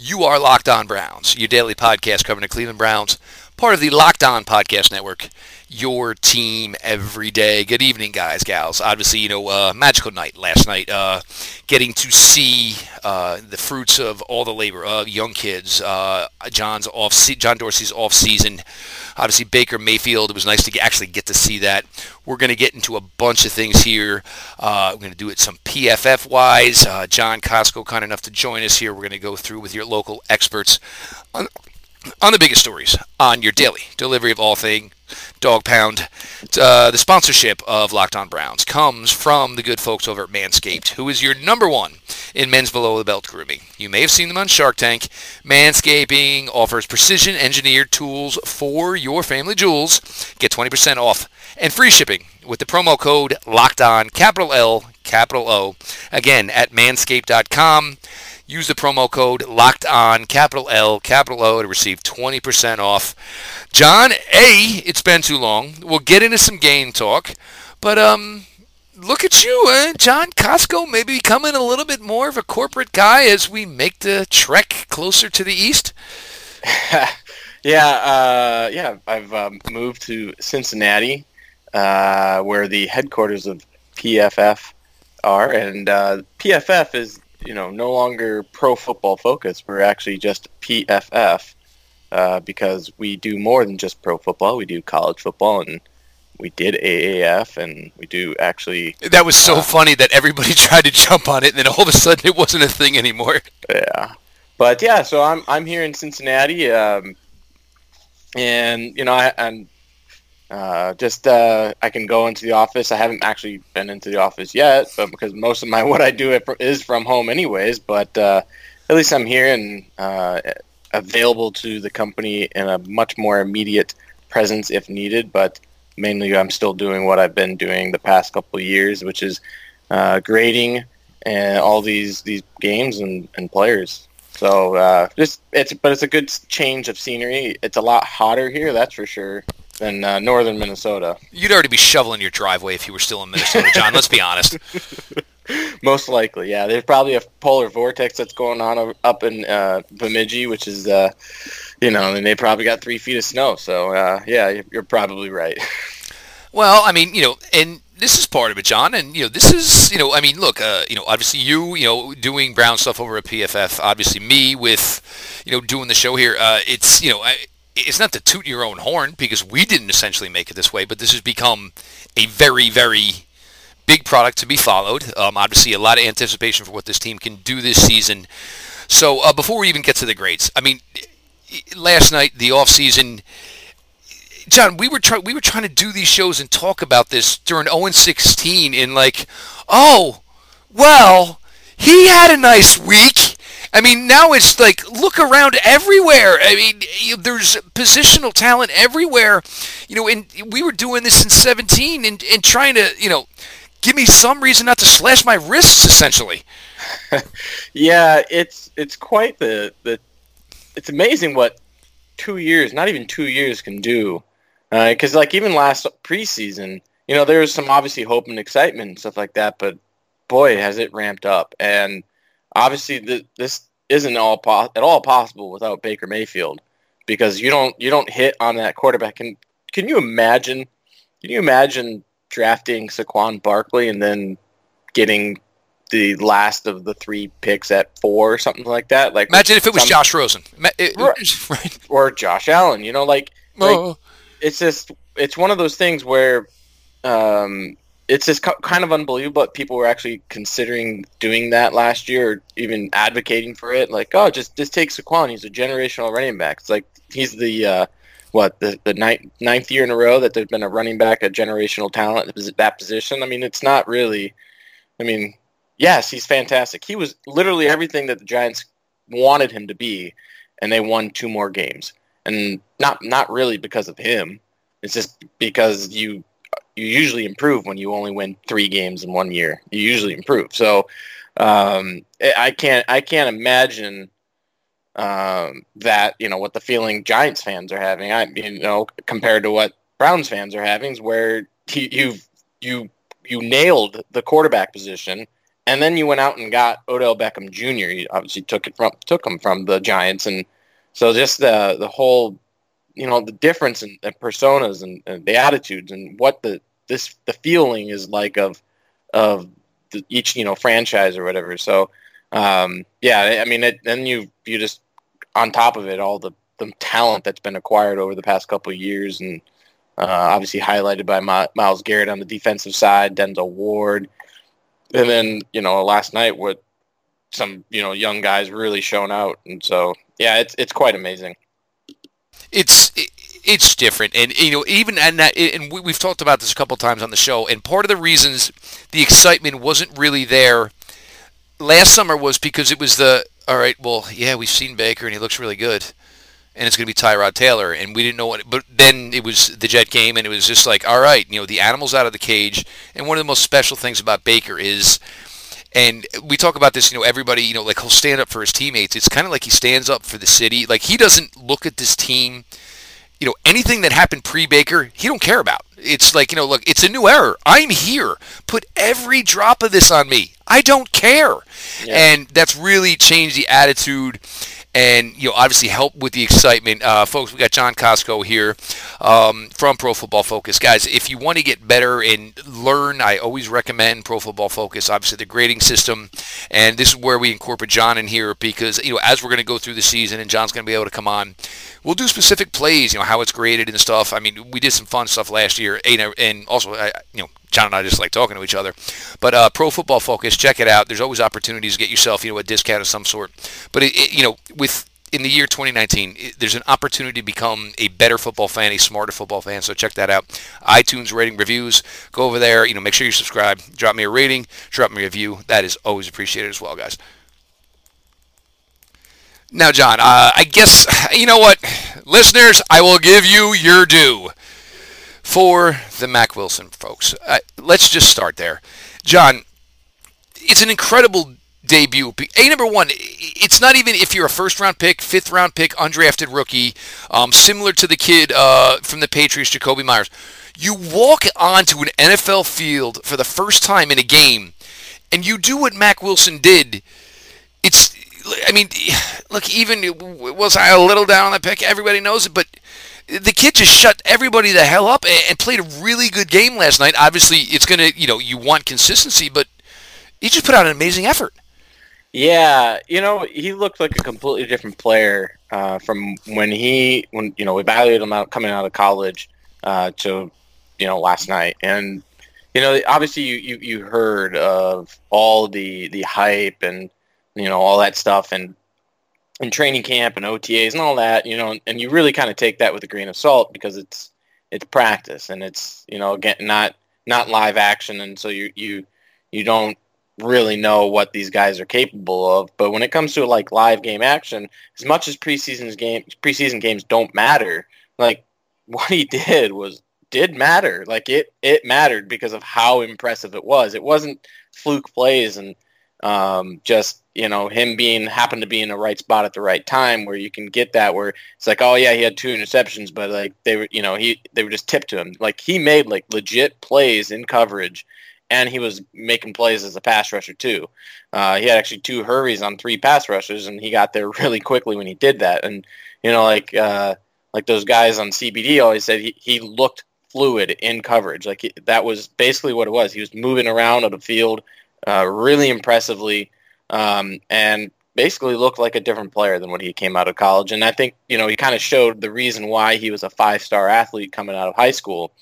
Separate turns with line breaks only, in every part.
You are Locked On Browns, your daily podcast covering the Cleveland Browns, part of the Locked On Podcast Network, your team every day. Good evening, guys, gals. Obviously, you know, uh, magical night last night. Uh, getting to see uh, the fruits of all the labor, uh, young kids, uh, John's off, John Dorsey's off season. Obviously, Baker Mayfield. It was nice to get, actually get to see that. We're going to get into a bunch of things here. Uh, we're going to do it some PFF wise. John Kosko, kind enough to join us here. We're going to go through with your local experts on, on the biggest stories on your daily delivery of all things Dog Pound. Uh, the sponsorship of Locked On Browns comes from the good folks over at Manscaped, who is your number one in men's below the belt grooming. You may have seen them on Shark Tank. Manscaping offers precision engineered tools for your family jewels. Get 20% off and free shipping with the promo code Locked On, capital L, capital O. Again, at manscaped.com. Use the promo code locked on, capital L, capital O, to receive 20% off. John, A, it's been too long. We'll get into some game talk. But um, look at you, eh? John Kosko maybe becoming a little bit more of a corporate guy as we make the trek closer to the east.
yeah, uh, yeah. I've um, moved to Cincinnati, uh, where the headquarters of PFF are, and uh, PFF is you know no longer pro football focus. We're actually just PFF uh, because we do more than just pro football. We do college football and we did AAF and we do actually.
That was so uh, funny that everybody tried to jump on it, and then all of a sudden it wasn't a thing anymore.
Yeah, but yeah, so I'm I'm here in Cincinnati, um, and you know I, I'm uh, just uh, I can go into the office. I haven't actually been into the office yet, but because most of my what I do is from home anyways. But uh, at least I'm here and uh, available to the company in a much more immediate presence if needed. But mainly, I'm still doing what I've been doing the past couple years, which is uh, grading and all these these games and, and players. So just it's but it's a good change of scenery. It's a lot hotter here, that's for sure than uh, northern Minnesota.
You'd already be shoveling your driveway if you were still in Minnesota, John. let's be honest.
Most likely, yeah. There's probably a polar vortex that's going on up in uh, Bemidji, which is, uh, you know, and they probably got three feet of snow. So, uh, yeah, you're probably right.
Well, I mean, you know, and this is part of it, John. And you know, this is, you know, I mean, look, uh, you know, obviously you, you know, doing Brown stuff over at PFF. Obviously me with, you know, doing the show here. Uh, it's, you know, I, it's not to toot your own horn because we didn't essentially make it this way, but this has become a very, very big product to be followed. Um, obviously, a lot of anticipation for what this team can do this season. So uh, before we even get to the grades, I mean, last night the off season. John, we were trying we were trying to do these shows and talk about this during 0 16 in like, oh, well, he had a nice week. I mean, now it's like look around everywhere. I mean, there's positional talent everywhere. You know, and we were doing this in 17 and, and trying to, you know, give me some reason not to slash my wrists, essentially.
yeah, it's it's quite the the. It's amazing what two years, not even two years, can do. Because uh, like even last preseason, you know, there was some obviously hope and excitement and stuff like that, but boy, has it ramped up and obviously this isn't all po- at all possible without Baker Mayfield because you don't you don't hit on that quarterback. Can can you imagine? Can you imagine drafting Saquon Barkley and then getting the last of the three picks at four or something like that? Like
imagine if it was some, Josh Rosen,
it, right. or Josh Allen. You know, like, like oh. it's just it's one of those things where um, it's just kind of unbelievable that people were actually considering doing that last year or even advocating for it. Like, oh, just just take Saquon. He's a generational running back. It's like he's the uh, what the the ninth, ninth year in a row that there's been a running back, a generational talent at that position. I mean, it's not really. I mean, yes, he's fantastic. He was literally everything that the Giants wanted him to be, and they won two more games. And not not really because of him. It's just because you you usually improve when you only win three games in one year. You usually improve. So um, I can't I can't imagine um, that you know what the feeling Giants fans are having. I you know compared to what Browns fans are having is where you you you nailed the quarterback position and then you went out and got Odell Beckham Jr. You obviously took it from took him from the Giants, and so just the the whole, you know, the difference in, in personas and, and, the attitudes and what the this the feeling is like of of the, each you know franchise or whatever. So um, yeah, I mean, it, then you you just on top of it all the the talent that's been acquired over the past couple of years, and uh, obviously highlighted by My, Myles Garrett on the defensive side, Denzel Ward, and then you know last night with some you know young guys really showing out, and so yeah, it's it's quite amazing.
It's it's different, and you know even and that and we've talked about this a couple times on the show, and part of the reasons the excitement wasn't really there last summer was because it was the all right. Well, yeah, we've seen Baker and he looks really good, and it's going to be Tyrod Taylor, and we didn't know what. But then it was the Jet game, and it was just like, all right, you know, the animal's out of the cage. And one of the most special things about Baker is. And we talk about this, you know, everybody, you know, like he'll stand up for his teammates. It's kind of like he stands up for the city. Like he doesn't look at this team you know, anything that happened pre-Baker, he don't care about. It's like, you know, look, it's a new era. I'm here. Put every drop of this on me. I don't care. Yeah. And that's really changed the attitude and you know obviously help with the excitement. Uh, folks, we got John Kosko here um, from Pro Football Focus. Guys, if you want to get better and learn, I always recommend Pro Football Focus. Obviously, the grading system, and this is where we incorporate John in here because you know as we're going to go through the season, and John's going to be able to come on. We'll do specific plays, you know how it's graded and stuff. I mean, we did some fun stuff last year, and also, you know, John and I just like talking to each other. But uh, Pro Football Focus, check it out. There's always opportunities to get yourself, you know, a discount of some sort. But it, it, you know, with in the year 2019, it, there's an opportunity to become a better football fan, a smarter football fan. So check that out. iTunes rating reviews. Go over there. You know, make sure you subscribe. Drop me a rating. Drop me a review. That is always appreciated as well, guys. Now, John, uh, I guess you know what, listeners. I will give you your due for the Mack Wilson folks. Uh, let's just start there. John, it's an incredible debut. A number one, it's not even if you're a first round pick, fifth round pick, undrafted rookie, um, similar to the kid uh, from the Patriots, Jakobi Meyers. You walk onto an NFL field for the first time in a game, and you do what Mack Wilson did. It's, I mean, look, even was I a little down on the pick? Everybody knows it, but the kid just shut everybody the hell up and played a really good game last night. Obviously, it's going to, you know, you want consistency, but he just put out an amazing effort.
Yeah, you know, he looked like a completely different player uh, from when he, when you know, evaluated him out coming out of college uh, to, you know, last night. And you know, obviously, you, you you heard of all the the hype and you know all that stuff, and and training camp and OTAs and all that, you know, and you really kind of take that with a grain of salt because it's it's practice and it's you know again not not live action, and so you you you don't really know what these guys are capable of. But when it comes to like live game action, as much as preseason games preseason games don't matter, like what he did was did matter. Like it it mattered because of how impressive it was. It wasn't fluke plays and um, just you know him being happened to be in the right spot at the right time where you can get that where it's like oh yeah he had two interceptions but like they were you know he they were just tipped to him. Like he made like legit plays in coverage and he was making plays as a pass rusher too. Uh, he had actually two hurries on three pass rushes and he got there really quickly when he did that. And you know like uh, like those guys on CBD always said he, he looked fluid in coverage. Like he, that was basically what it was. He was moving around on the field uh, really impressively, um, and basically looked like a different player than when he came out of college. And I think you know he kind of showed the reason why he was a five star athlete coming out of high school.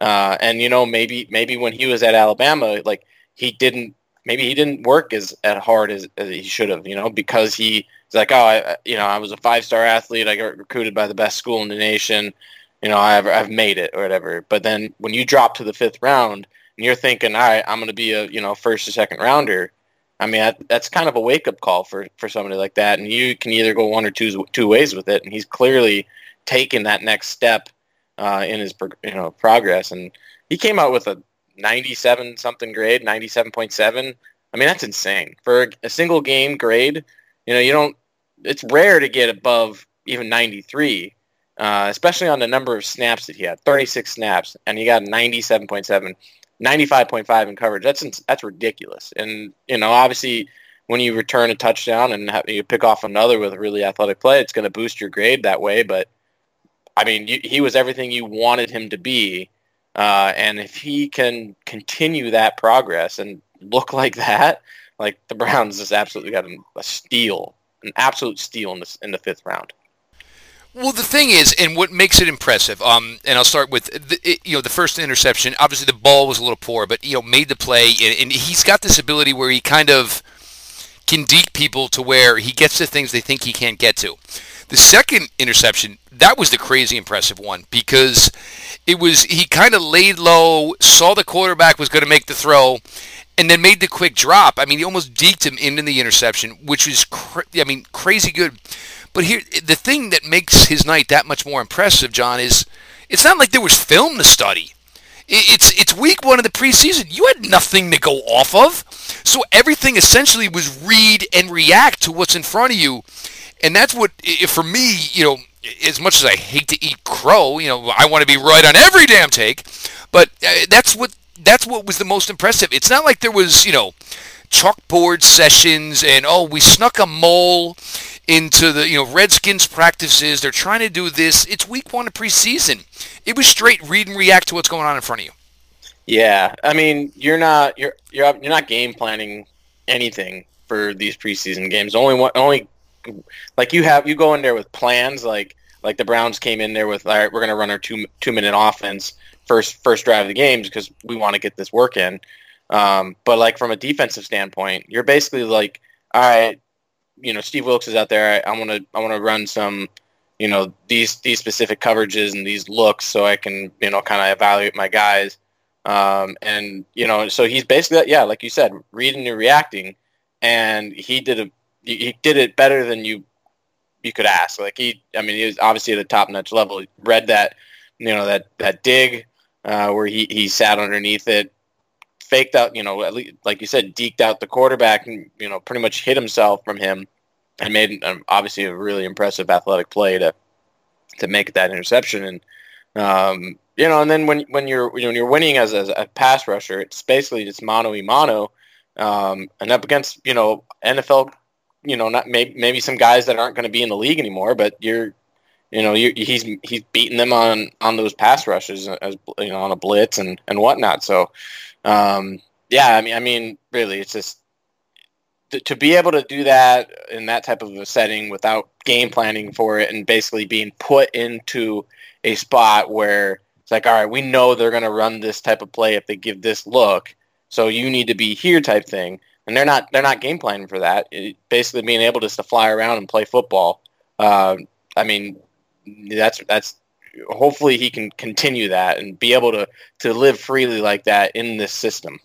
Uh, and you know maybe maybe when he was at Alabama, like he didn't maybe he didn't work as, as hard as, as he should have, you know, because he, he's like, oh, I, you know, I was a five star athlete. I got recruited by the best school in the nation. You know, I've, I've made it or whatever. But then when you drop to the fifth round and you're thinking, all right, I'm going to be a you know first or second rounder. I mean, that, that's kind of a wake up call for for somebody like that, and you can either go one or two two ways with it. And he's clearly taken that next step uh, in his you know progress, and he came out with a 97 something grade, 97.7. I mean, that's insane for a single game grade. You know, you don't. It's rare to get above even 93, uh, especially on the number of snaps that he had, 36 snaps, and he got 97.7 95.5 in coverage. That's that's ridiculous. And you know, obviously, when you return a touchdown and have, you pick off another with a really athletic play, it's going to boost your grade that way. But I mean, you, he was everything you wanted him to be. Uh, and if he can continue that progress and look like that, like the Browns just absolutely got a steal, an absolute steal in the in the fifth round.
Well, the thing is, and what makes it impressive, um, and I'll start with the, it, you know the first interception. Obviously, the ball was a little poor, but you know made the play, and, and he's got this ability where he kind of can deke people to where he gets to things they think he can't get to. The second interception, that was the crazy impressive one because it was he kind of laid low, saw the quarterback was going to make the throw, and then made the quick drop. I mean, he almost deked him into the interception, which was, cra- I mean, crazy good. But here, the thing that makes his night that much more impressive, John, is it's not like there was film to study. It's it's week one of the preseason. You had nothing to go off of, so everything essentially was read and react to what's in front of you, and that's what for me, you know, as much as I hate to eat crow, you know, I want to be right on every damn take, but uh, that's what that's what was the most impressive. It's not like there was, you know, chalkboard sessions and oh, we snuck a mole into the you know Redskins practices. They're trying to do this. It's week one of preseason. It was straight read and react to what's going on in front of you.
Yeah, I mean you're not you're you're you're not game planning anything for these preseason games. Only one only like you have you go in there with plans like like the Browns came in there with all right we're going to run our two two minute offense first first drive of the games because we want to get this work in. Um, but like from a defensive standpoint, you're basically like all right you know Steve Wilks is out there. I want to I want to run some you know these these specific coverages and these looks so I can you know kind of evaluate my guys. Um, and you know so he's basically yeah like you said reading and reacting, and he did a he did it better than you you could ask. Like he I mean he was obviously at a top notch level. He read that you know that that dig uh, where he he sat underneath it faked out, you know, at least, like you said, deked out the quarterback and, you know, pretty much hit himself from him and made um, obviously a really impressive athletic play to to make that interception. And, um, you know, and then when, when you're, when you're winning as a, a pass rusher, it's basically just mano y mano um, and up against, you know, NFL, you know, not maybe, maybe some guys that aren't going to be in the league anymore, but you're, you know, you, he's he's beating them on on those pass rushes as you know on a blitz and and whatnot. So, um, yeah, I mean, I mean, really, it's just to, to be able to do that in that type of a setting without game planning for it and basically being put into a spot where it's like, all right, we know they're going to run this type of play if they give this look, so you need to be here type thing. And they're not they're not game planning for that. It, basically, being able just to fly around and play football. Uh, I mean, that's that's hopefully he can continue that and be able to to live freely like that in this system.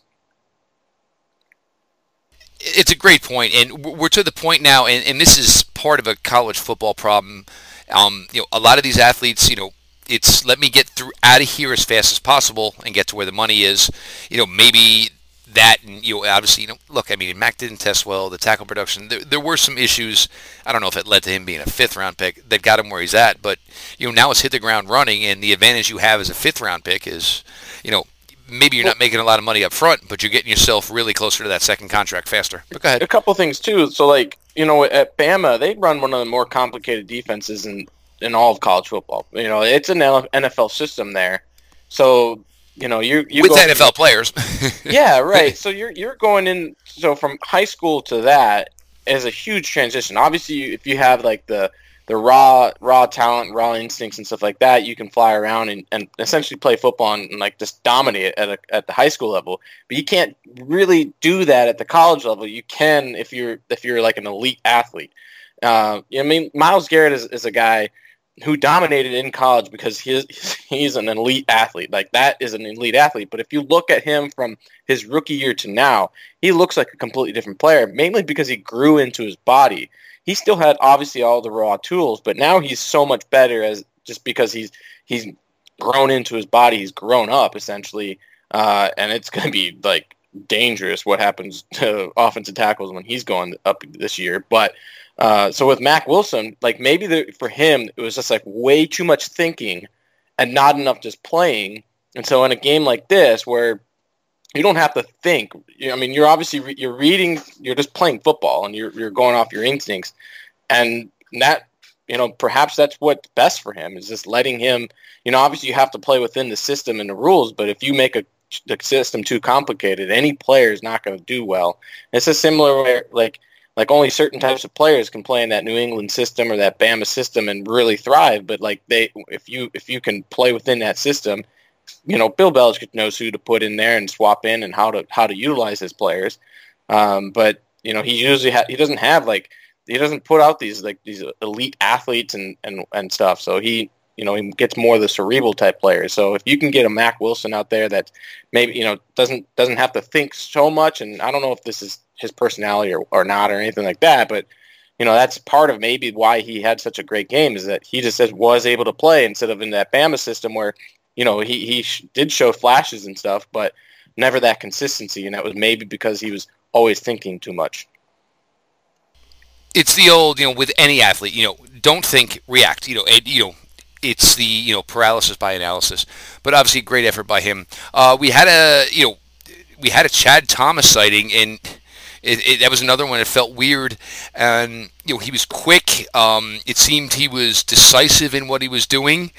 It's a great point, and we're to the point now, and, and this is part of a college football problem. Um, you know, a lot of these athletes, you know, it's let me get through out of here as fast as possible and get to where the money is. You know, maybe that, and you know, obviously, you know, look, I mean, Mack didn't test well. The tackle production, there, there were some issues. I don't know if it led to him being a fifth round pick that got him where he's at, but you know, now it's hit the ground running, and the advantage you have as a fifth round pick is, you know, maybe you're not making a lot of money up front, but you're getting yourself really closer to that second contract faster. But go ahead.
A couple things too. So like, you know, at Bama, they run one of the more complicated defenses in in all of college football. You know, it's an NFL system there. So you know, you you
with NFL players.
yeah, right. So you're you're going in. So from high school to that is a huge transition. Obviously, if you have like the the raw raw talent, raw instincts, and stuff like that, you can fly around and, and essentially play football and, and like just dominate at a, at the high school level. But you can't really do that at the college level. You can if you're if you're like an elite athlete. Uh, I mean, Myles Garrett is, is a guy who dominated in college because he's he's an elite athlete. Like that is an elite athlete. But if you look at him from his rookie year to now, he looks like a completely different player, mainly because he grew into his body. He still had obviously all the raw tools, but now he's so much better as just because he's he's grown into his body, he's grown up essentially, uh, and it's going to be like dangerous what happens to offensive tackles when he's going up this year. But uh, so with Mack Wilson, like maybe the, for him it was just like way too much thinking and not enough just playing. And so in a game like this, where you don't have to think. I mean, you're obviously you're reading, you're just playing football, and you're you're going off your instincts, and that you know perhaps that's what's best for him is just letting him. You know, obviously you have to play within the system and the rules, but if you make a the system too complicated, any player is not going to do well. It's a similar way, like like only certain types of players can play in that New England system or that Bama system and really thrive. But like they, if you if you can play within that system, you know, Bill Belichick knows who to put in there and swap in and how to how to utilize his players. Um, but you know, he usually ha- he doesn't have like he doesn't put out these like these elite athletes and and and stuff. So he you know he gets more of the cerebral type players. So if you can get a Mack Wilson out there that maybe you know doesn't doesn't have to think so much, and I don't know if this is his personality or, or not or anything like that, but you know that's part of maybe why he had such a great game is that he just was able to play instead of in that Bama system where you know he he sh- did show flashes and stuff, but never that consistency, and that was maybe because he was always thinking too much.
It's the old, you know, with any athlete, you know, don't think, react. You know, you know, it's the you know paralysis by analysis. But obviously, great effort by him. Uh, we had a you know we had a Chad Thomas sighting, and it, it, that was another one It felt weird. And you know he was quick. Um, it seemed he was decisive in what he was doing.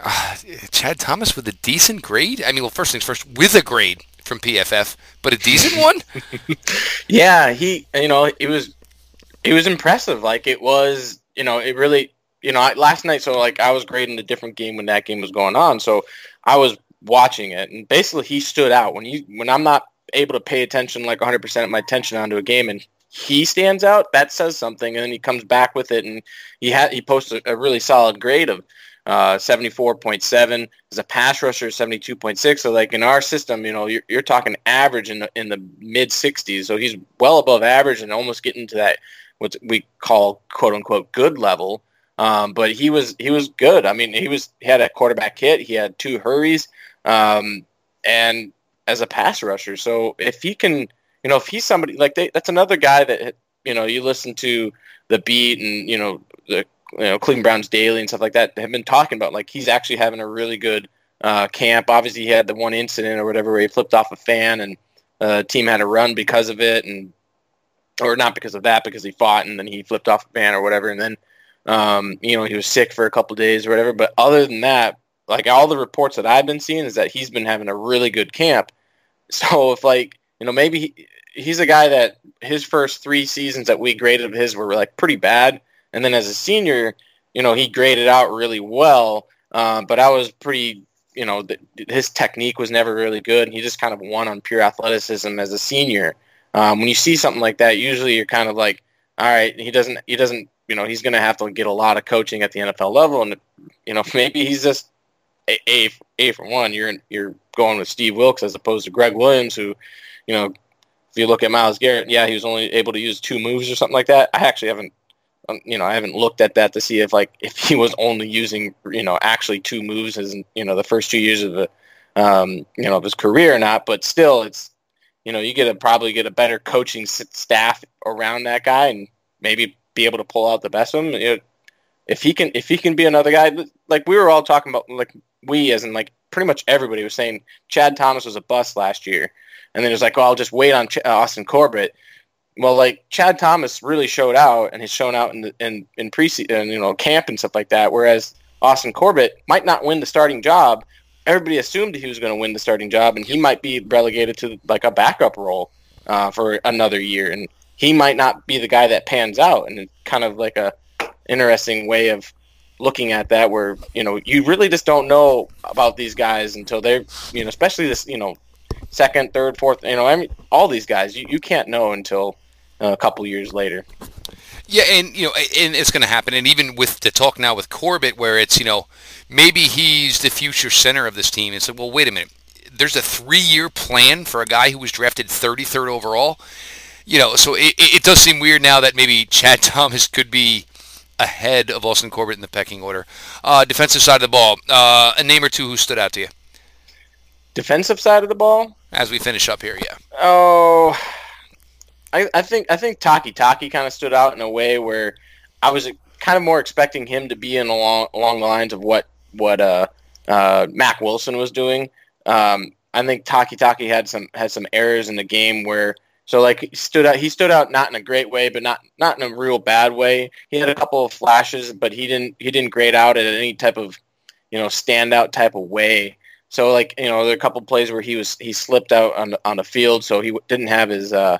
Uh, Chad Thomas with a decent grade. I mean, well, first things first, with a grade from PFF, but a decent one.
yeah, he you know it was it was impressive. Like it was you know it really you know, I, last night, so like I was grading a different game when that game was going on, so I was watching it, and basically he stood out. When you when I'm not able to pay attention like 100 percent of my attention onto a game, and he stands out. That says something, and then he comes back with it, and he had he posts a, a really solid grade of uh, 74.7 as a pass rusher 72.6 so like in our system you know you're, you're talking average in the, in the mid 60s so he's well above average and almost getting to that what we call quote unquote good level um, but he was he was good. I mean, he was he had a quarterback hit. He had two hurries, um, and as a pass rusher. So if he can, you know, if he's somebody like they, that's another guy that you know you listen to the beat and you know the you know Cleveland Browns daily and stuff like that have been talking about like he's actually having a really good uh, camp. Obviously, he had the one incident or whatever where he flipped off a fan and uh, team had to run because of it and or not because of that because he fought and then he flipped off a fan or whatever and then um, you know, he was sick for a couple days or whatever. But other than that, like all the reports that I've been seeing is that he's been having a really good camp. So if like you know maybe he, he's a guy that his first three seasons that we graded of his were like pretty bad, and then as a senior, you know, he graded out really well. Uh, but I was pretty, you know, th- his technique was never really good. He just kind of won on pure athleticism as a senior. Um, when you see something like that, usually you're kind of like, all right, he doesn't he doesn't you know, he's going to have to get a lot of coaching at the NFL level, and you know, maybe he's just a a, a for one. You're you're going with Steve Wilks as opposed to Gregg Williams, who, you know, if you look at Myles Garrett, yeah, he was only able to use two moves or something like that. I actually haven't, um, you know, I haven't looked at that to see if like if he was only using you know actually two moves as you know the first two years of the um, you know of his career or not. But still, it's you know you get to probably get a better coaching staff around that guy and maybe be able to pull out the best of him. Know, if he can, if he can be another guy, like we were all talking about, like we as in like pretty much everybody was saying Chad Thomas was a bust last year, and then it's like, well, I'll just wait on Ch- uh, Austin Corbett. Well, like Chad Thomas really showed out and has shown out in the, in in pre and you know camp and stuff like that. Whereas Austin Corbett might not win the starting job. Everybody assumed he was going to win the starting job, and he might be relegated to like a backup role uh, for another year. And he might not be the guy that pans out, and it's kind of like a interesting way of looking at that where you know you really just don't know about these guys until they're you know especially this you know second third fourth you know I mean all these guys you, you can't know until uh, a couple years later.
Yeah and you know and it's going to happen. And even with the talk now with corbett where it's you know maybe he's the future center of this team. It's said well wait a minute. There's a three year plan for a guy who was drafted 33rd overall you know, so it, it does seem weird now that maybe Chad Thomas could be ahead of Austin Corbett in the pecking order. Uh, defensive side of the ball, uh, a name or two who stood out to you.
Defensive side of the ball.
As we finish up here, yeah.
Oh, I, I think I think Takitaki kind of stood out in a way where I was kind of more expecting him to be in along along the lines of what what uh, uh, Mack Wilson was doing. Um, I think Takitaki had some had some errors in the game where so like he stood out he stood out not in a great way, but not not in a real bad way. He had a couple of flashes, but he didn't he didn't grade out at any type of you know standout type of way. So like you know there are a couple of plays where he was he slipped out on the, on the field, so he didn't have his uh,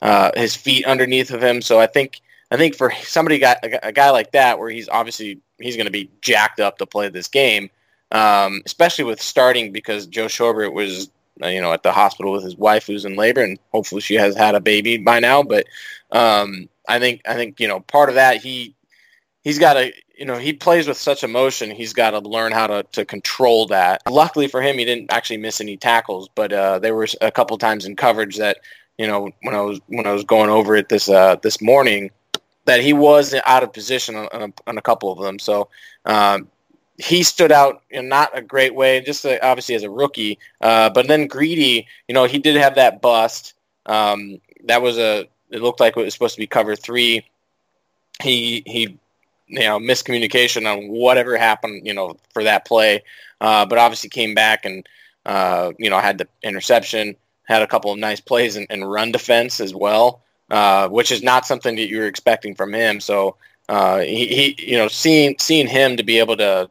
uh, his feet underneath of him. So I think I think for somebody got a, guy like that, where he's obviously he's going to be jacked up to play this game, um, especially with starting because Joe Schobert was you know at the hospital with his wife who's in labor, and hopefully she has had a baby by now. But um, I think I think you know part of that he he's got to you know he plays with such emotion. He's got to learn how to to control that. Luckily for him, he didn't actually miss any tackles, but uh, there were a couple times in coverage that you know when I was when I was going over it this uh, this morning that he was out of position on, on, a, on a, couple of them. So um, he stood out in not a great way, just uh, obviously as a rookie. Uh, but then Greedy, you know, he did have that bust. Um, that was a. It looked like it was supposed to be cover three. He he, you know, miscommunication on whatever happened, you know, for that play. Uh, but obviously came back and uh, you know had the interception, had a couple of nice plays and, and run defense as well. Uh, which is not something that you were expecting from him. So he, he, you know, seeing seeing him to be able to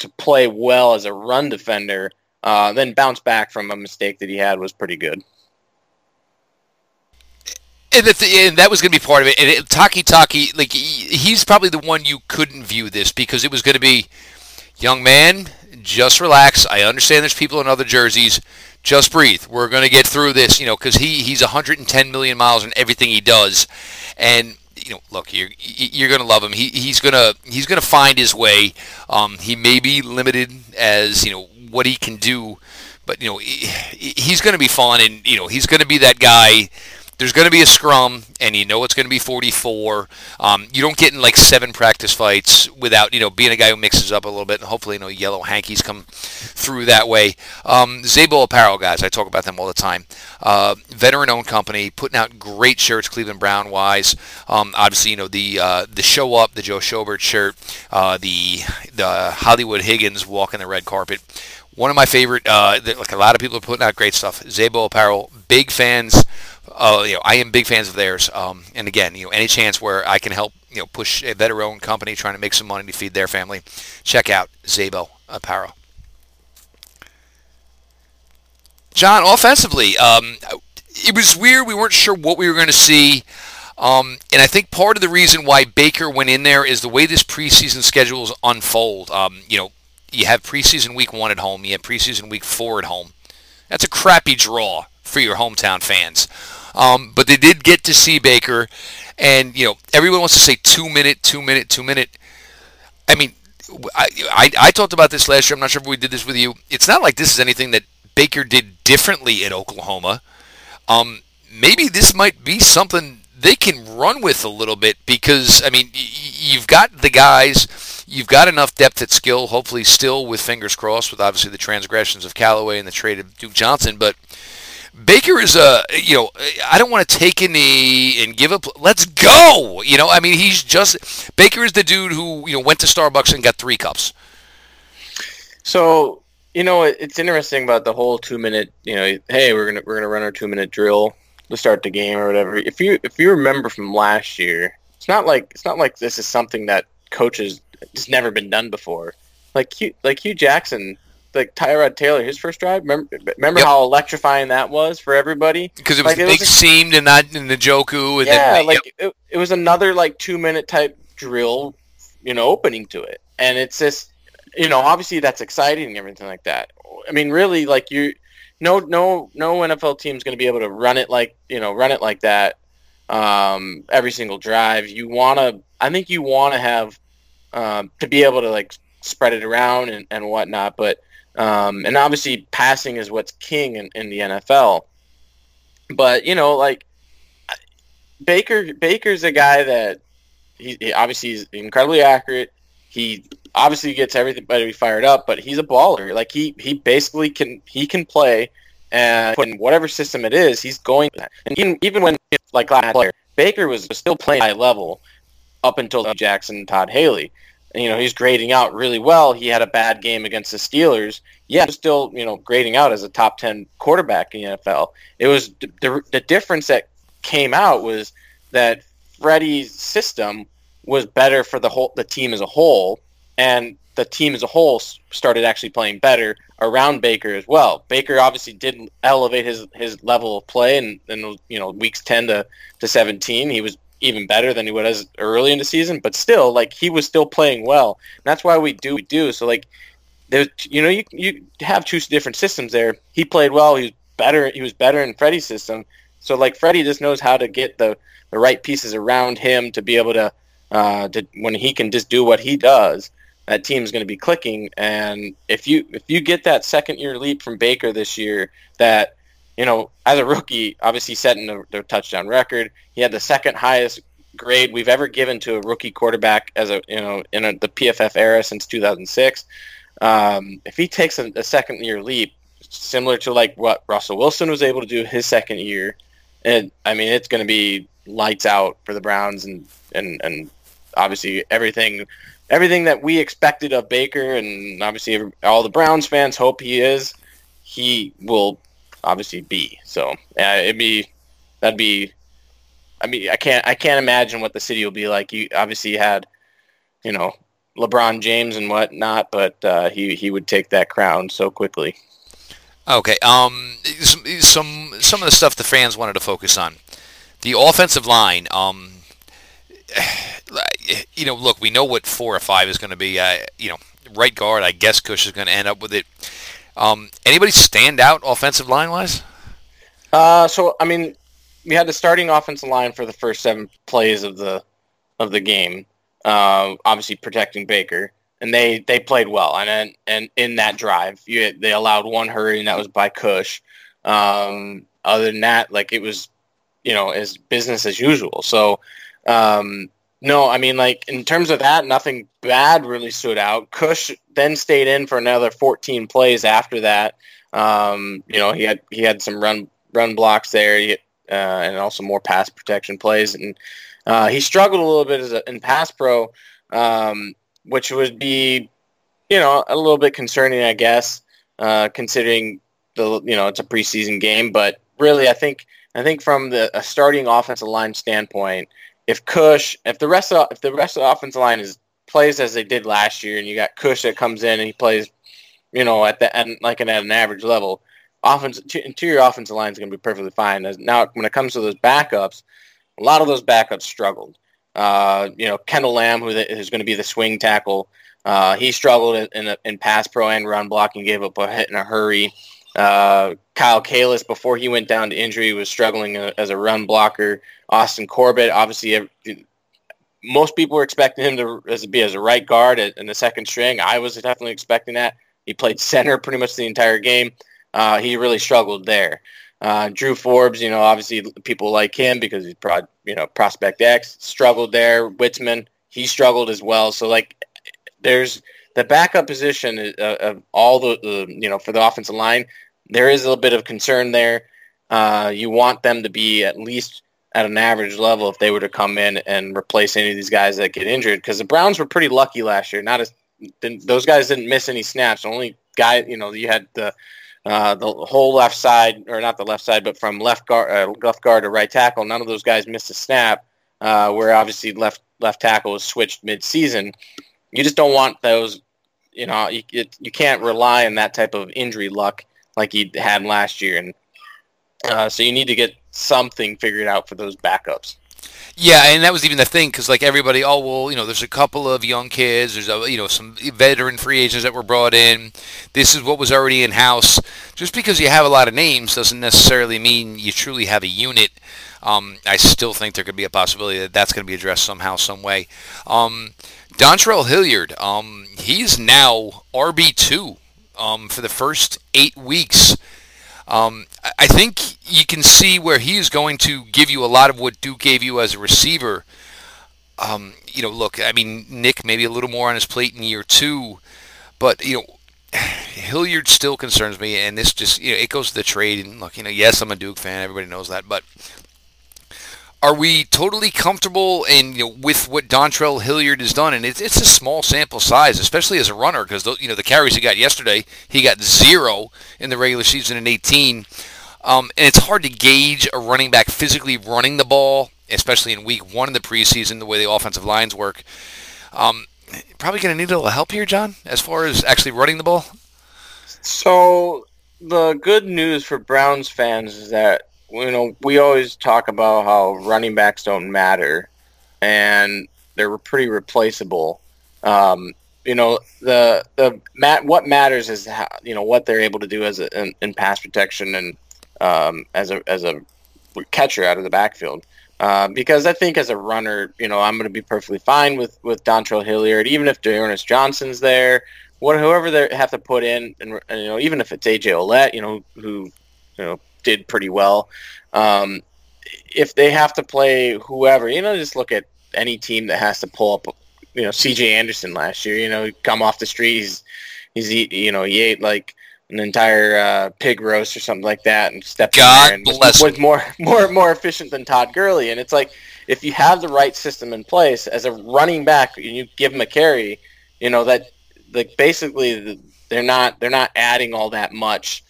to play well as a run defender, uh, then bounce back from a mistake that he had was pretty good.
And, the, and that was going to be part of it. And it, Takitaki, like he's probably the one you couldn't view this because it was going to be, young man, just relax. I understand there's people in other jerseys just breathe. We're going to get through this, you know, because he, he's 110 million miles in everything he does. And, you know, look, you're, you're going to love him. He, he's to he's to find his way. Um, he may be limited as, you know, what he can do, but, you know, he, he's going to be fun. And, you know, he's going to be that guy there's going to be a scrum, and you know it's going to be 44. Um, you don't get in like seven practice fights without you know being a guy who mixes up a little bit, and hopefully you know yellow hankies come through that way. Um, Zabo Apparel guys, I talk about them all the time. Uh, veteran-owned company, putting out great shirts, Cleveland Brown wise. Um, obviously, you know the uh, the show up, the Joe Schobert shirt, uh, the the Hollywood Higgins walking the red carpet one of my favorite. Uh, like a lot of people are putting out great stuff. Zabo Apparel, big fans uh, you know, I am big fans of theirs. Um, and again, you know, any chance where I can help, you know, push a better owned company trying to make some money to feed their family, check out Zabo Apparel. John, offensively, um, it was weird. We weren't sure what we were going to see. Um, and I think part of the reason why Baker went in there is the way this preseason schedules unfold. Um, you know, you have preseason week one at home, you have preseason week four at home. That's a crappy draw for your hometown fans. Um, but they did get to see Baker, and you know everyone wants to say two minute, two minute, two minute. I mean, I, I, I talked about this last year. I'm not sure if we did this with you. It's not like this is anything that Baker did differently at Oklahoma. Um, maybe this might be something they can run with a little bit because I mean you've got the guys, you've got enough depth at skill. Hopefully, still with fingers crossed with obviously the transgressions of Callaway and the trade of Duke Johnson, but Baker is a you know I don't want to take a knee and give up. Let's go. You know I mean he's just Baker is the dude who you know went to Starbucks and got three cups.
So you know it's interesting about the whole two minute. You know hey we're gonna we're gonna run our two minute drill to start the game or whatever. If you if you remember from last year, it's not like it's not like this is something that coaches it's never been done before. Like Hue, like Hue Jackson like Tyrod Taylor, his first drive. Remember, remember yep. how electrifying that was for everybody?
Because it was like, big seamed and not in the Njoku. And
yeah,
then,
like yep. it, it was another like two minute type drill, you know, opening to it, and it's just, you know, obviously that's exciting and everything like that. I mean, really, like you, no, no, no NFL team is going to be able to run it like you know, run it like that um, every single drive. You want to, I think you want to have um, to be able to like spread it around and, and whatnot, but um, and obviously, passing is what's king in, in the NFL. But you know, like Baker, Baker's a guy that he, he obviously is incredibly accurate. He obviously gets everybody fired up, but he's a baller. Like he he basically can he can play and put in whatever system it is, he's going. And even even when like last player, Baker was still playing high level up until Jackson, Todd Haley. You know, he's grading out really well. He had a bad game against the Steelers. Yeah, still, you know, grading out as a top 10 quarterback in the NFL. It was the, the difference that came out was that Freddie's system was better for the whole the team as a whole, and the team as a whole started actually playing better around Baker as well. Baker obviously did elevate his his level of play, and in you know weeks ten to to seventeen, he was even better than he was early in the season. But still, like he was still playing well. And that's why we do we do. So like there's you know you you have two different systems there. He played well. He was better. He was better in Freddie's system. So like Freddie just knows how to get the the right pieces around him to be able to uh, to when he can just do what he does that team's going to be clicking. And if you if you get that second year leap from Baker this year, that you know as a rookie, obviously setting the, the touchdown record, he had the second highest grade we've ever given to a rookie quarterback as a you know in a, the PFF era since 2006. Um, if he takes a, a second year leap, similar to like what Russell Wilson was able to do his second year, and I mean it's going to be lights out for the Browns and and and obviously everything everything that we expected of Baker, and obviously all the Browns fans hope he is, he will obviously B. So uh, it'd be that'd be. I mean, I can't I can't imagine what the city will be like. You obviously had, you know, LeBron James and whatnot, but uh, he he would take that crown so quickly.
Okay. Um. Some some of the stuff the fans wanted to focus on, the offensive line. Um you know, look, we know what four or five is going to be. Uh, you know, right guard, I guess Kush is going to end up with it. Um, anybody stand out offensive line wise?
Uh, so I mean, we had the starting offensive line for the first seven plays of the of the game. Uh, obviously protecting Baker, and they they played well. And and in that drive, you, they allowed one hurry, and that was by Kush. Um, other than that, like it was, you know, as business as usual. So um, no, I mean, like in terms of that, nothing bad really stood out. Kush then stayed in for another 14 plays after that. Um, you know, he had he had some run run blocks there, he, uh, and also more pass protection plays, and uh, he struggled a little bit a, in pass pro, um, which would be, you know, a little bit concerning, I guess, uh, considering the you know it's a preseason game. But really, I think I think from the a starting offensive line standpoint if Kush, if the rest of if the rest of the offensive line is plays as they did last year, and you got Kush that comes in and he plays, you know, at the end like at an average level, offense interior offensive line is going to be perfectly fine. Now, when it comes to those backups, a lot of those backups struggled. Uh, you know, Kendall Lamm, who is going to be the swing tackle, uh, he struggled in, in, in pass pro and run blocking, gave up a hit in a hurry. Uh, Kyle Kalis, before he went down to injury, was struggling as a run blocker. Austin Corbett, obviously, most people were expecting him to as, be as a right guard in the second string. I was definitely expecting that. He played center pretty much the entire game. Uh, he really struggled there. Uh, Drew Forbes, you know, obviously people like him because he's pro, you know prospect X. Struggled there. Witzmann, he struggled as well. So like, there's the backup position uh, of all the, the, you know for the offensive line. There is a little bit of concern there. Uh, you want them to be at least at an average level if they were to come in and replace any of these guys that get injured. Because the Browns were pretty lucky last year. Not as those guys didn't miss any snaps. The only guy, you know, you had the uh, the whole left side, or not the left side, but from left guard, uh, left guard to right tackle. None of those guys missed a snap. Uh, where obviously left left tackle was switched mid season you just don't want those. You know, you it, you can't rely on that type of injury luck like you had last year, and uh, so you need to get something figured out for those backups.
Yeah, and that was even the thing because like everybody, oh well, you know, there's a couple of young kids, there's a, you know some veteran free agents that were brought in. This is what was already in house. Just because you have a lot of names doesn't necessarily mean you truly have a unit. Um, I still think there could be a possibility that that's going to be addressed somehow, some way. Um, Dontrell Hilliard, um, he's now RB two um, for the first eight weeks. Um, I think you can see where he is going to give you a lot of what Duke gave you as a receiver. Um, you know, look, I mean, Nick maybe a little more on his plate in year two, but you know, Hilliard still concerns me, and this just you know it goes to the trade. And look, you know, yes, I'm a Duke fan, everybody knows that, but are we totally comfortable in you know, with what Dontrell Hilliard has done? And it's it's a small sample size, especially as a runner, because you know the carries he got yesterday, he got zero in the regular season in 18, um, and it's hard to gauge a running back physically running the ball, especially in week one of the preseason, the way the offensive lines work. Um, probably going to need a little help here, John, as far as actually running the ball.
So the good news for Browns fans is that you know, we always talk about how running backs don't matter, and they're pretty replaceable. Um, you know, the the mat, what matters is how you know what they're able to do as a, in, in pass protection and um, as a as a catcher out of the backfield. Uh, because I think as a runner, you know, I'm going to be perfectly fine with with Dontrell Hilliard, even if D'Ernest Johnson's there, what whoever they have to put in, and, and you know, even if it's AJ Ouellette, you know, who you know did pretty well. Um, if they have to play whoever, you know, just look at any team that has to pull up, you know, C.J. Anderson last year. You know, come off the street, he's he's you know he ate like an entire uh, pig roast or something like that, and stepped
God
in there and
was,
was more more more efficient than Todd Gurley. And it's like if you have the right system in place as a running back, and you give him a carry, you know that like basically they're not they're not adding all that much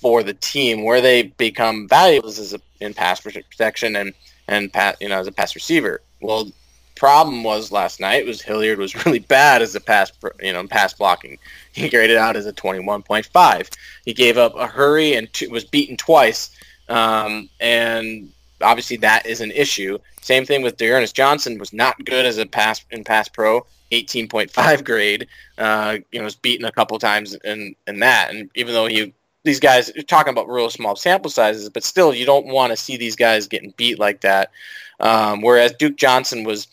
for the team. Where they become valuable is in pass protection and and pat, you know as a pass receiver. Well, problem was last night was Hilliard was really bad as a pass you know pass blocking. He graded out as a 21.5. He gave up a hurry and was beaten twice. Um, and obviously that is an issue. Same thing with D'Ernest Johnson was not good as a pass in pass pro. 18.5 grade. Uh, you know, was beaten a couple times in in that, and even though he these guys are talking about real small sample sizes, but still, you don't want to see these guys getting beat like that. Um, whereas Duke Johnson was,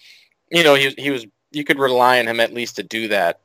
you know, he, he was you could rely on him at least to do that.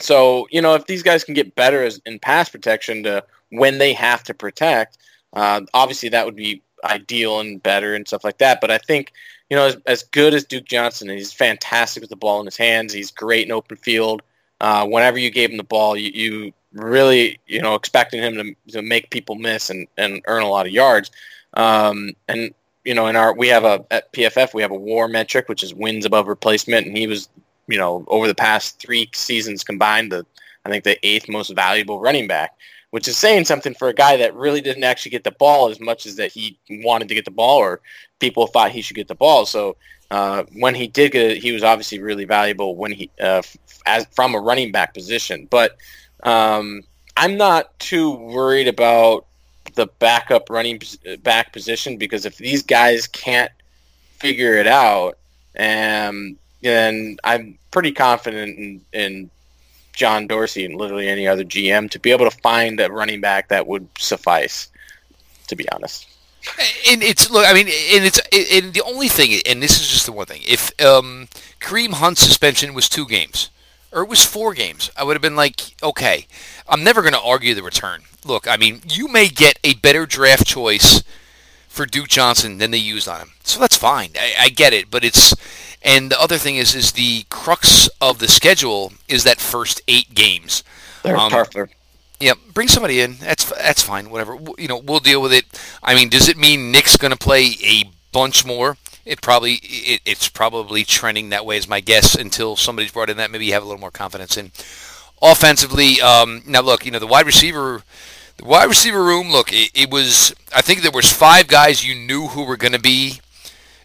So you know, if these guys can get better as, in pass protection to when they have to protect, uh, obviously that would be ideal and better and stuff like that. But I think you know, as, as good as Duke Johnson, he's fantastic with the ball in his hands. He's great in open field. Uh, whenever you gave him the ball, you, you really, you know, expecting him to, to make people miss and, and earn a lot of yards. Um, and you know, in our we have a at PFF we have a WAR metric, which is wins above replacement, and he was, you know, over the past three seasons combined, the I think the eighth most valuable running back, which is saying something for a guy that really didn't actually get the ball as much as that he wanted to get the ball, or people thought he should get the ball. So uh, when he did get it, he was obviously really valuable when he uh, as from a running back position, but um, I'm not too worried about the backup running back position because if these guys can't figure it out, um, then I'm pretty confident in, in John Dorsey and literally any other GM to be able to find a running back that would suffice. To be honest.
And it's look, I mean, and it's and the only thing, and this is just the one thing. If um, Kareem Hunt's suspension was two games, or it was four games, I would have been like, okay, I'm never going to argue the return. Look, I mean, you may get a better draft choice for Duke Johnson than they used on him, so that's fine. I, I get it, but it's and the other thing is, is the crux of the schedule is that first eight games.
They're um, tougher.
Yeah, bring somebody in. That's that's fine. Whatever. You know, we'll deal with it. I mean, does it mean Nick's going to play a bunch more? It probably it, it's probably trending that way, is my guess. Until somebody's brought in that, maybe you have a little more confidence in. Offensively, um, now look, you know the wide receiver, the wide receiver room. Look, it, it was. I think there was five guys you knew who were going to be,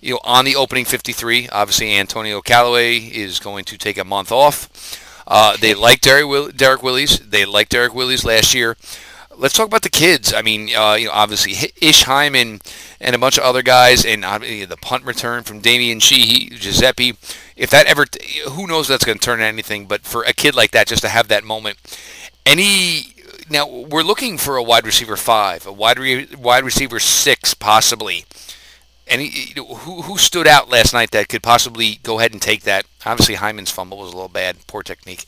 you know, on the opening 53. Obviously, Antonio Callaway is going to take a month off. Uh, they like Derek, Will- Derrick Willies. They liked Derrick Willies last year let's talk about the kids. I mean, uh, you know, obviously Ish Hyman and a bunch of other guys, and uh, the punt return from Damian Sheehy, Guiseppi. If that ever, who knows that's going to turn into anything? But for a kid like that, just to have that moment, any now we're looking for a wide receiver five, a wide re, wide receiver six, possibly. Any who who stood out last night that could possibly go ahead and take that? Obviously, Hyman's fumble was a little bad, poor technique.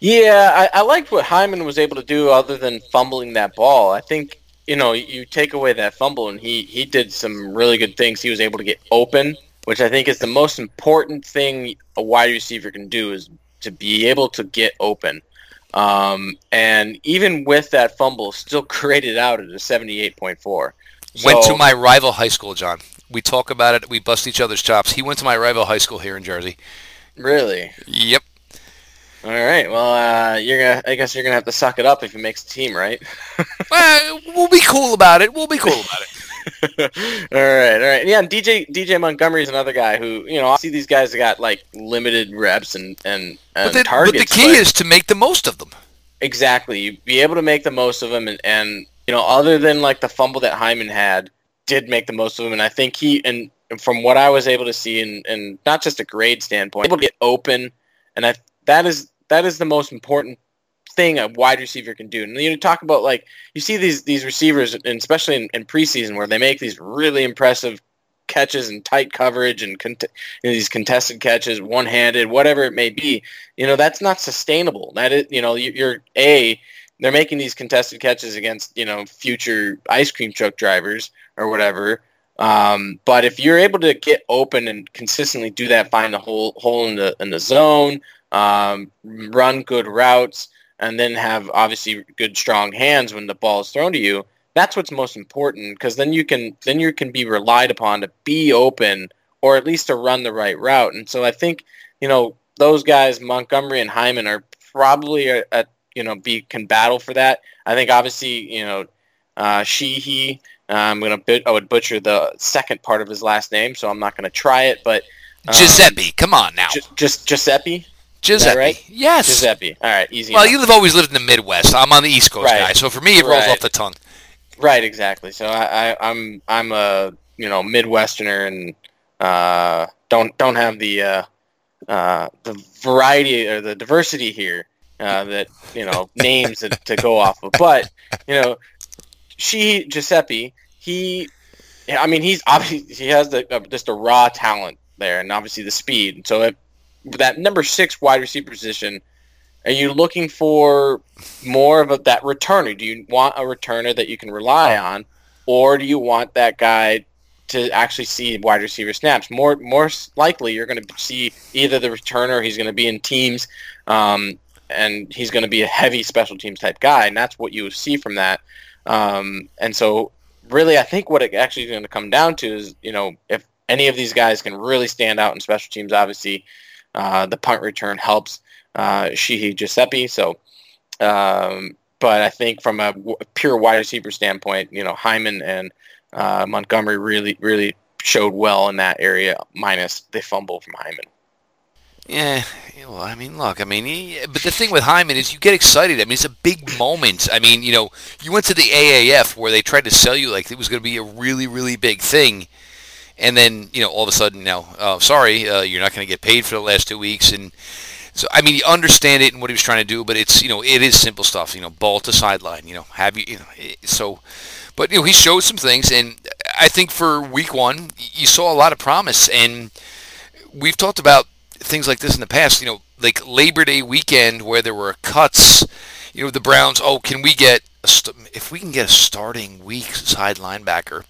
Yeah, I, I liked what Hyman was able to do other than fumbling that ball. I think, you know, you take away that fumble and he, he did some really good things. He was able to get open, which I think is the most important thing a wide receiver can do is to be able to get open. Um, and even with that fumble, still graded out at a 78.4.
So, Went to my rival high school, John. We talk about it. We bust each other's chops. He went to my rival high school here in Jersey.
Really?
Yep.
All right. Well, uh, you're gonna. I guess you're gonna have to suck it up if he makes the team, right?
well, we'll be cool about it. We'll be cool about it.
all right, all right. Yeah, DJ DJ Montgomery is another guy who you know I see these guys that got like limited reps and and, and
but the,
targets.
But the key but is to make the most of them.
Exactly, you be able to make the most of them, and, and you know other than like the fumble that Hyman had, did make the most of them, and I think he and from what I was able to see, and and not just a grade standpoint, able to get open, and I that is that is the most important thing a wide receiver can do. And you talk about like you see these these receivers, and especially in, in preseason, where they make these really impressive catches and tight coverage and cont- you know, these contested catches, one handed, whatever it may be. You know that's not sustainable. That is, you know, you're a they're making these contested catches against you know future ice cream truck drivers or whatever. Um, but if you're able to get open and consistently do that, find the hole hole in the in the zone, um, run good routes, and then have obviously good strong hands when the ball is thrown to you. That's what's most important because then you can then you can be relied upon to be open or at least to run the right route. And so I think you know those guys, Montgomery and Hyman, are probably at you know be can battle for that. I think obviously you know uh, Sheehy. Uh, I'm gonna bit, I would butcher the second part of his last name, so I'm not gonna try it. But
um, Guiseppi, come on now.
just Guiseppi.
Guiseppi.
Right?
Yes.
Guiseppi. All right, easy.
Well,
enough.
you've always lived in the Midwest. I'm on the East Coast
right.
guy, so for me it rolls
right.
off the tongue.
Right, exactly. So I, I, I'm I'm a you know Midwesterner and uh, don't don't have the uh, uh, the variety or the diversity here uh, that you know names to, to go off of. But you know, she Guiseppi, he, I mean, he's obviously he has the uh, just a raw talent there, and obviously the speed. So if, that number six wide receiver position, are you looking for more of a, that returner? Do you want a returner that you can rely on, or do you want that guy to actually see wide receiver snaps? More more likely, you're going to see either the returner, he's going to be in teams, um, and he's going to be a heavy special teams type guy, and that's what you see from that. Um, and so, really, I think what it actually is going to come down to is, you know, if any of these guys can really stand out in special teams, obviously, uh, the punt return helps uh, Sheehy Guiseppi. So, um, but I think from a w- pure wide receiver standpoint, you know, Hyman and uh, Montgomery really, really showed well in that area, minus the fumble from Hyman.
Yeah, well, I mean, look, I mean, he, but the thing with Hyman is you get excited. I mean, it's a big moment. I mean, you know, you went to the AAF where they tried to sell you like it was going to be a really, really big thing, and then you know, all of a sudden, now, oh, sorry, uh, you're not going to get paid for the last two weeks, and so I mean, you understand it and what he was trying to do, but it's you know, it is simple stuff. You know, ball to sideline. You know, have you, you know, so. But you know, he showed some things, and I think for week one, you saw a lot of promise, and we've talked about things like this in the past, you know, like Labor Day weekend where there were cuts, you know, the Browns, oh, can we get, if we can get a starting weak side linebacker,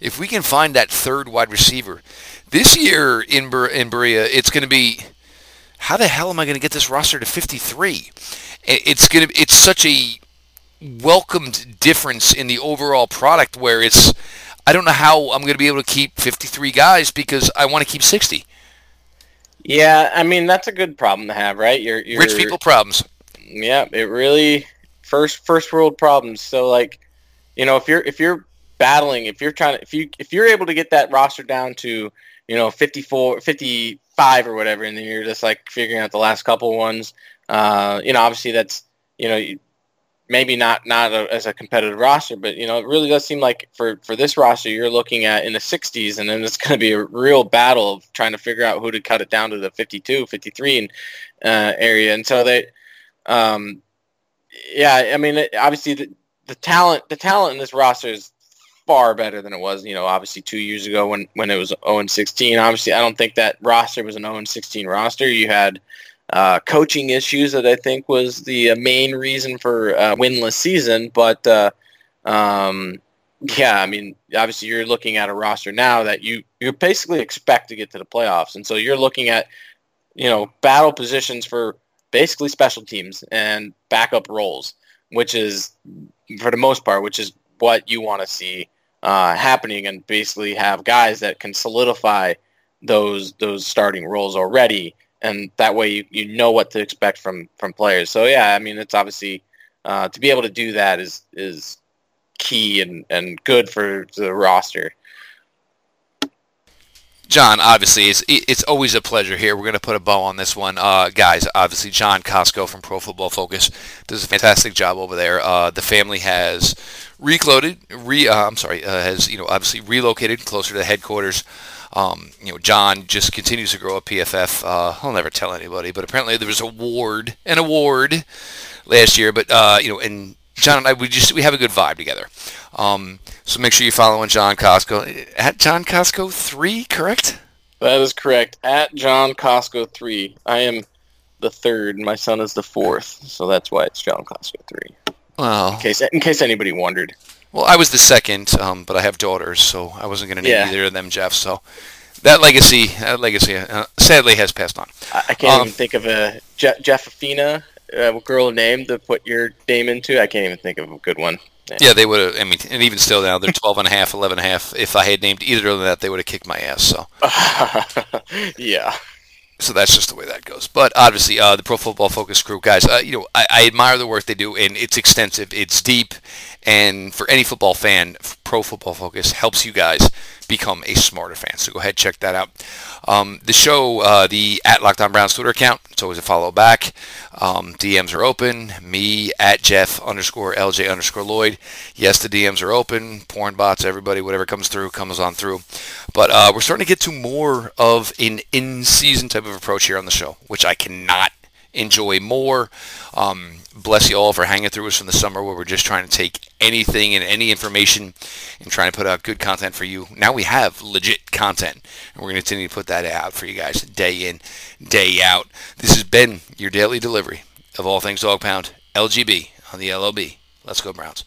if we can find that third wide receiver, this year in, Ber- in Berea, it's going to be, how the hell am I going to get this roster to 53? It's going to, it's such a welcomed difference in the overall product where it's, I don't know how I'm going to be able to keep 53 guys because I want to keep 60.
Yeah, I mean that's a good problem to have, right? You're, you're
rich people problems.
Yeah, it really first first world problems. So like, you know, if you're if you're battling, if you're trying to if you if you're able to get that roster down to, you know, 54 55 or whatever and then you're just like figuring out the last couple ones, uh, you know, obviously that's, you know, maybe not not a, as a competitive roster, but you know it really does seem like for for this roster you're looking at in the 60s, and then it's going to be a real battle of trying to figure out who to cut it down to the 52, 53 and, uh, area, and so they, um, yeah, I mean obviously the, the talent the talent in this roster is far better than it was, you know, obviously two years ago when when it was 0 and 16. Obviously, I don't think that roster was an 0 and 16 roster. You had uh, coaching issues that I think was the uh, main reason for uh, winless season. But uh, um, yeah, I mean, obviously you're looking at a roster now that you you basically expect to get to the playoffs, and so you're looking at you know battle positions for basically special teams and backup roles, which is for the most part, which is what you want to see uh, happening and basically have guys that can solidify those those starting roles already, and that way you, you know what to expect from from players. So yeah, I mean it's obviously uh, to be able to do that is is key and, and good for the roster.
John, obviously, it's, it's always a pleasure here. We're going to put a bow on this one. Uh, guys, obviously, John Kosko from Pro Football Focus does a fantastic job over there. Uh, the family has recloaded, re, uh, I'm sorry, uh, has, you know, obviously relocated closer to the headquarters. Um, you know, John just continues to grow a PFF. Uh, I'll never tell anybody, but apparently there was a award, an award last year. But, uh, you know, and John and I, we just, we have a good vibe together. Um, so make sure you follow following John Kosko at John Kosko three, correct?
That is correct. At John Kosko three. I am the third. My son is the fourth, so that's why it's John Kosko three.
Well,
in case in case anybody wondered.
Well, I was the second, um, but I have daughters, so I wasn't going to name yeah. either of them Jeff. So that legacy, that legacy, uh, sadly has passed on.
I, I can't um, even think of a Je- Jeffafina, a girl name to put your name into. I can't even think of a good one.
Yeah, yeah they would have. I mean, and even still now, they're 12 and a half, 11 and a half. If I had named either of that, they would have kicked my ass. So,
yeah.
So that's just the way that goes. But obviously, uh, the Pro Football Focus group, guys, uh, you know, I, I, admire the work they do, and it's extensive, it's deep, and for any football fan, Pro Football Focus helps you guys become a smarter fan. So go ahead, check that out. Um, the show, uh, the at Locked On Browns Twitter account, it's always a follow back. Um, DMs are open. Me at Jeff underscore LJ underscore Lloyd. Yes, the DMs are open. Porn bots, everybody, whatever comes through, comes on through. But uh, we're starting to get to more of an in-season type of approach here on the show, which I cannot enjoy more. Um, bless you all for hanging through us from the summer where we're just trying to take anything and any information and trying to put out good content for you. Now we have legit content, and we're going to continue to put that out for you guys day in, day out. This has been your daily delivery of all things Dog Pound LGB on the LOB. Let's go Browns.